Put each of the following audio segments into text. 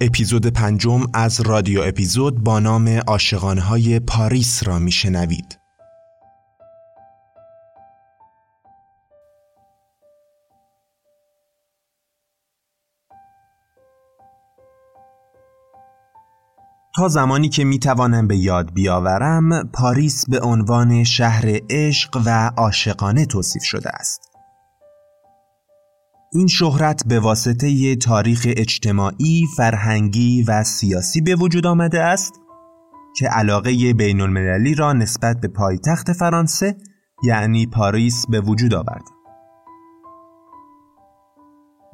اپیزود پنجم از رادیو اپیزود با نام عاشقانهای پاریس را میشنوید. تا زمانی که می‌توانم به یاد بیاورم پاریس به عنوان شهر عشق و عاشقانه توصیف شده است. این شهرت به واسطه تاریخ اجتماعی، فرهنگی و سیاسی به وجود آمده است که علاقه بین المللی را نسبت به پایتخت فرانسه یعنی پاریس به وجود آورد.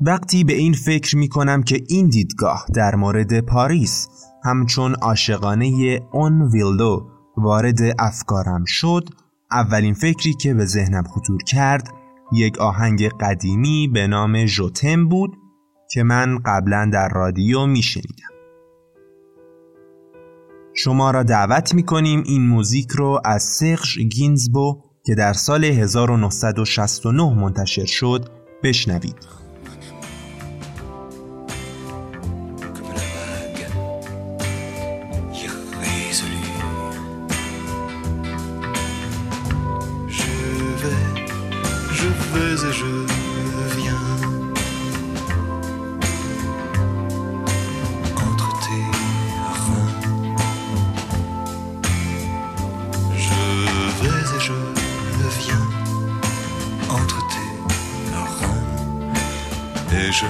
وقتی به این فکر می کنم که این دیدگاه در مورد پاریس همچون عاشقانه اون ویلدو وارد افکارم شد اولین فکری که به ذهنم خطور کرد یک آهنگ قدیمی به نام ژوتم بود که من قبلا در رادیو می شنیدم. شما را دعوت می کنیم این موزیک رو از سخش گینزبو که در سال 1969 منتشر شد بشنوید. et je viens entre tes reins. Je vais et je viens entre tes reins et je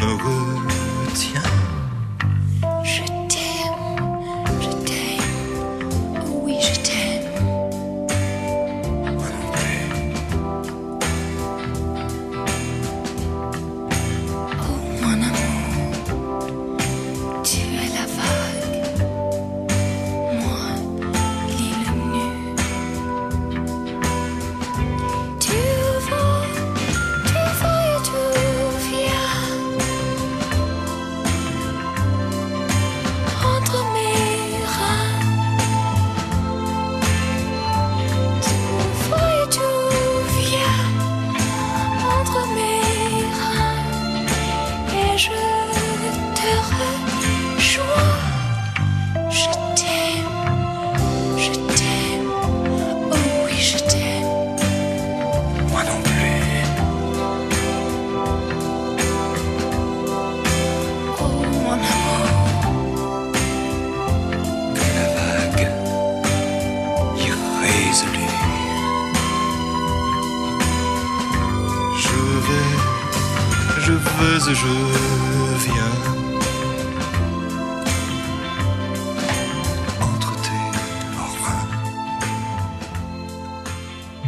me retiens.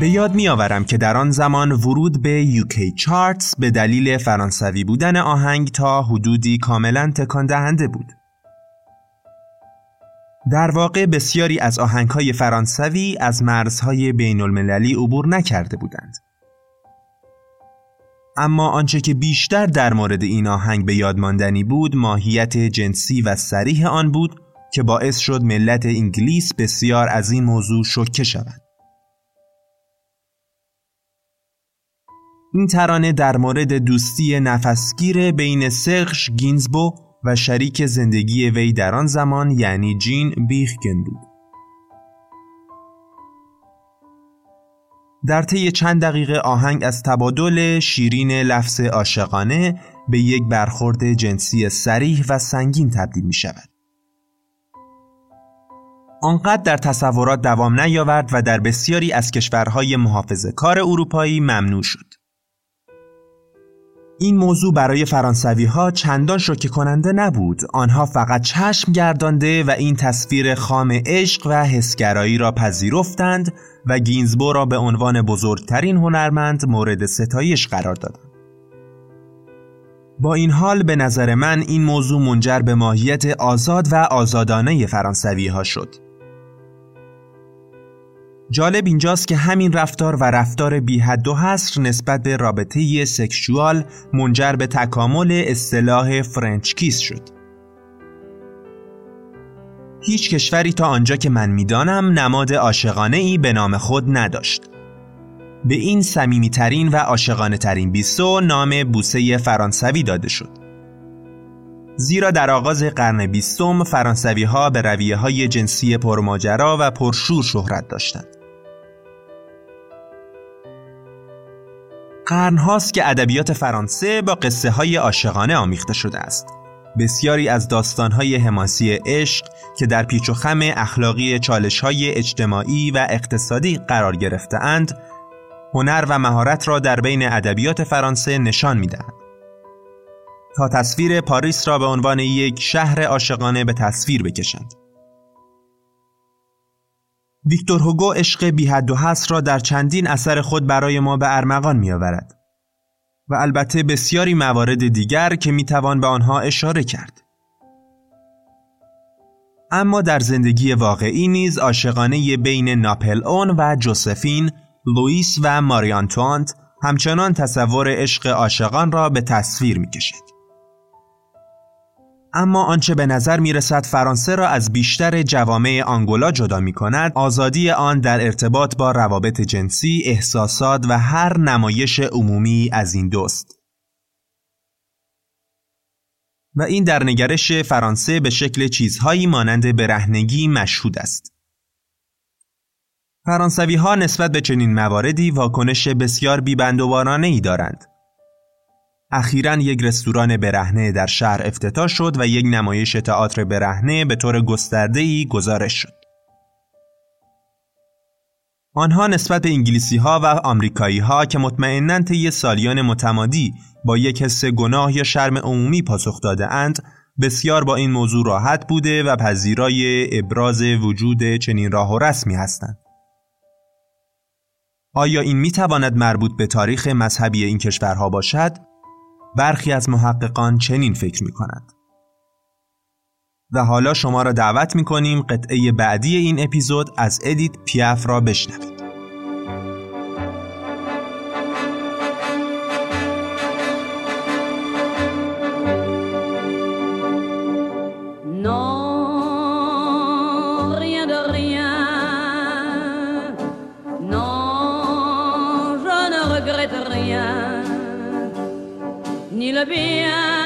به یاد می آورم که در آن زمان ورود به UK چارتس به دلیل فرانسوی بودن آهنگ تا حدودی کاملا تکان دهنده بود. در واقع بسیاری از آهنگهای فرانسوی از مرزهای بین المللی عبور نکرده بودند. اما آنچه که بیشتر در مورد این آهنگ به یاد ماندنی بود ماهیت جنسی و سریح آن بود که باعث شد ملت انگلیس بسیار از این موضوع شوکه شود. این ترانه در مورد دوستی نفسگیر بین سرخش گینزبو و شریک زندگی وی در آن زمان یعنی جین بیخگن بود. در طی چند دقیقه آهنگ از تبادل شیرین لفظ عاشقانه به یک برخورد جنسی سریح و سنگین تبدیل می شود. آنقدر در تصورات دوام نیاورد و در بسیاری از کشورهای محافظه کار اروپایی ممنوع شد. این موضوع برای فرانسوی ها چندان شوکه کننده نبود. آنها فقط چشم گردانده و این تصویر خام عشق و حسگرایی را پذیرفتند و گینزبو را به عنوان بزرگترین هنرمند مورد ستایش قرار دادند. با این حال به نظر من این موضوع منجر به ماهیت آزاد و آزادانه فرانسوی ها شد. جالب اینجاست که همین رفتار و رفتار بی حد و حصر نسبت به رابطه سکشوال منجر به تکامل اصطلاح French kiss شد. هیچ کشوری تا آنجا که من می‌دانم نماد عاشقانه ای به نام خود نداشت. به این سمیمیترین و عاشقانه ترین bisou نام بوسه فرانسوی داده شد. زیرا در آغاز قرن بیستم فرانسوی ها به رویه های جنسی پرماجرا و پرشور شهرت داشتند. قرن هاست که ادبیات فرانسه با قصه های عاشقانه آمیخته شده است. بسیاری از داستان های حماسی عشق که در پیچ و خم اخلاقی چالش های اجتماعی و اقتصادی قرار گرفته اند، هنر و مهارت را در بین ادبیات فرانسه نشان می‌دهند. تا تصویر پاریس را به عنوان یک شهر عاشقانه به تصویر بکشند. ویکتور هوگو عشق بی حد و حصر را در چندین اثر خود برای ما به ارمغان می آورد و البته بسیاری موارد دیگر که می توان به آنها اشاره کرد. اما در زندگی واقعی نیز عاشقانه بین ناپل اون و جوزفین، لوئیس و ماریانتوانت همچنان تصور عشق عاشقان را به تصویر می کشد. اما آنچه به نظر می رسد فرانسه را از بیشتر جوامع آنگولا جدا می کند آزادی آن در ارتباط با روابط جنسی، احساسات و هر نمایش عمومی از این دوست. و این در نگرش فرانسه به شکل چیزهایی مانند برهنگی مشهود است. فرانسوی ها نسبت به چنین مواردی واکنش بسیار بیبندوبارانه ای دارند. اخیرا یک رستوران برهنه در شهر افتتاح شد و یک نمایش تئاتر برهنه به طور گسترده‌ای گزارش شد. آنها نسبت به انگلیسی ها و آمریکایی ها که مطمئنا طی سالیان متمادی با یک حس گناه یا شرم عمومی پاسخ داده اند بسیار با این موضوع راحت بوده و پذیرای ابراز وجود چنین راه و رسمی هستند. آیا این می تواند مربوط به تاریخ مذهبی این کشورها باشد برخی از محققان چنین فکر می کنند. و حالا شما را دعوت می کنیم قطعه بعدی این اپیزود از ادیت پیاف را بشنوید. ni la bien.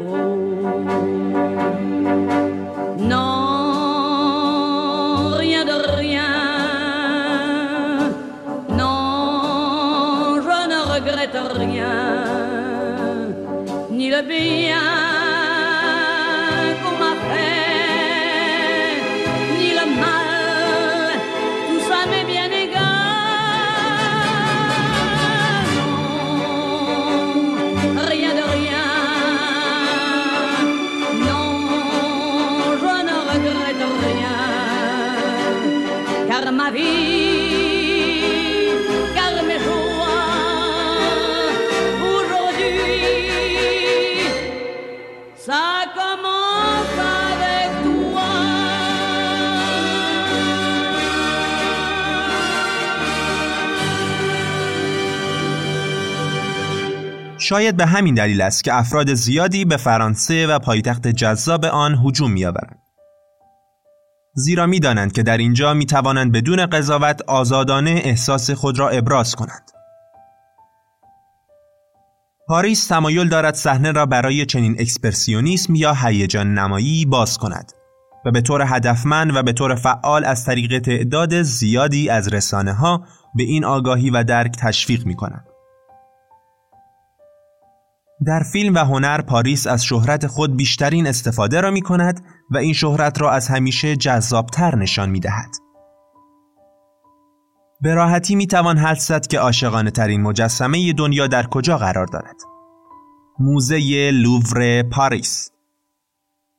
Le bien qu'on m'a fait, ni le mal, شاید به همین دلیل است که افراد زیادی به فرانسه و پایتخت جذاب آن هجوم می‌آورند. زیرا می‌دانند که در اینجا می‌توانند بدون قضاوت آزادانه احساس خود را ابراز کنند. پاریس تمایل دارد صحنه را برای چنین اکسپرسیونیسم یا هیجان نمایی باز کند و به طور هدفمند و به طور فعال از طریق تعداد زیادی از رسانه ها به این آگاهی و درک تشویق می کند. در فیلم و هنر پاریس از شهرت خود بیشترین استفاده را می کند و این شهرت را از همیشه جذابتر نشان می دهد. به راحتی می توان حدس زد که عاشقانه ترین مجسمه دنیا در کجا قرار دارد. موزه لوور پاریس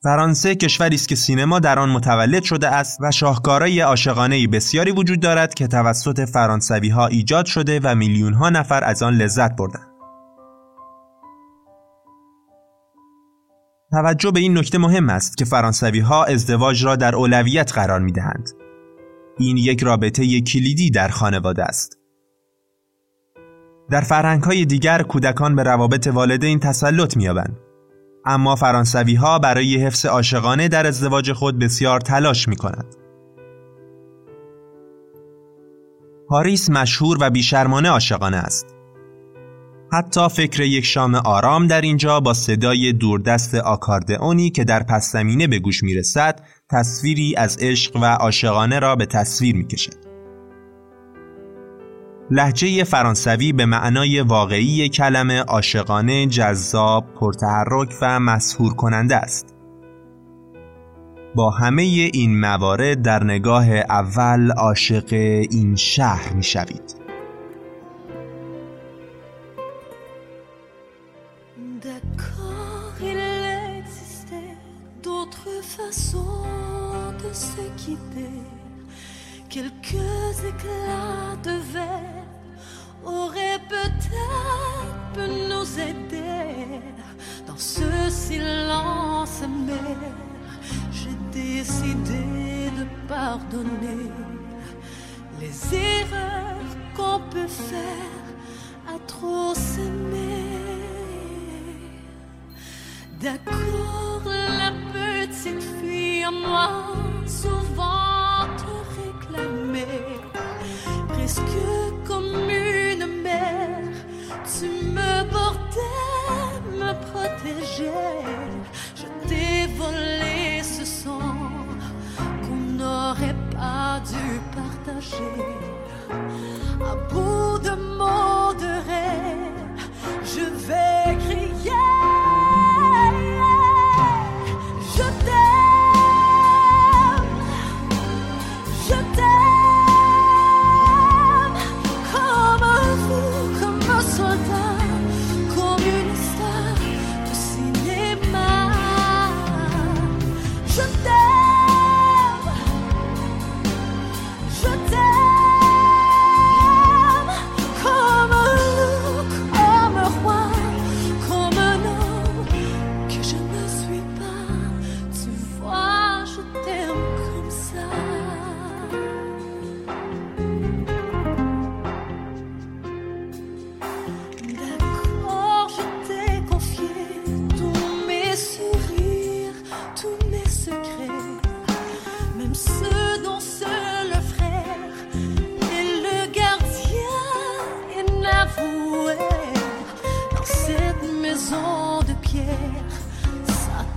فرانسه کشوری است که سینما در آن متولد شده است و شاهکارهای عاشقانه بسیاری وجود دارد که توسط فرانسوی ها ایجاد شده و میلیون ها نفر از آن لذت بردند. توجه به این نکته مهم است که فرانسوی ها ازدواج را در اولویت قرار می دهند. این یک رابطه کلیدی در خانواده است. در فرهنگ های دیگر کودکان به روابط والدین تسلط می‌یابند. اما فرانسوی ها برای حفظ عاشقانه در ازدواج خود بسیار تلاش می کند. پاریس مشهور و بیشرمانه عاشقانه است. حتی فکر یک شام آرام در اینجا با صدای دوردست آکاردئونی که در پس زمینه به گوش می رسد تصویری از عشق و عاشقانه را به تصویر می کشد. لحجه فرانسوی به معنای واقعی کلمه عاشقانه، جذاب، پرتحرک و مسهور کننده است. با همه این موارد در نگاه اول عاشق این شهر il existait d'autres façons de se quitter. Quelques éclats de verre auraient peut-être pu nous aider. Dans ce silence j'ai décidé de pardonner les erreurs qu'on peut faire à trop s'aimer. D'accord, la petite fille à moi, souvent te réclamait, presque comme une mère. Tu me portais, me protégeais. Je t'ai volé ce sang qu'on n'aurait pas dû partager.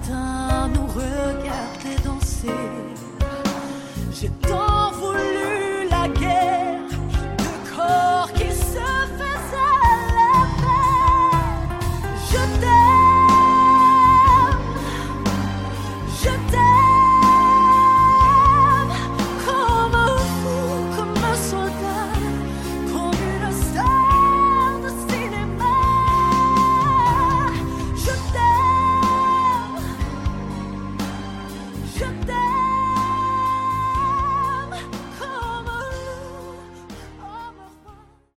Nous regardait danser. J'ai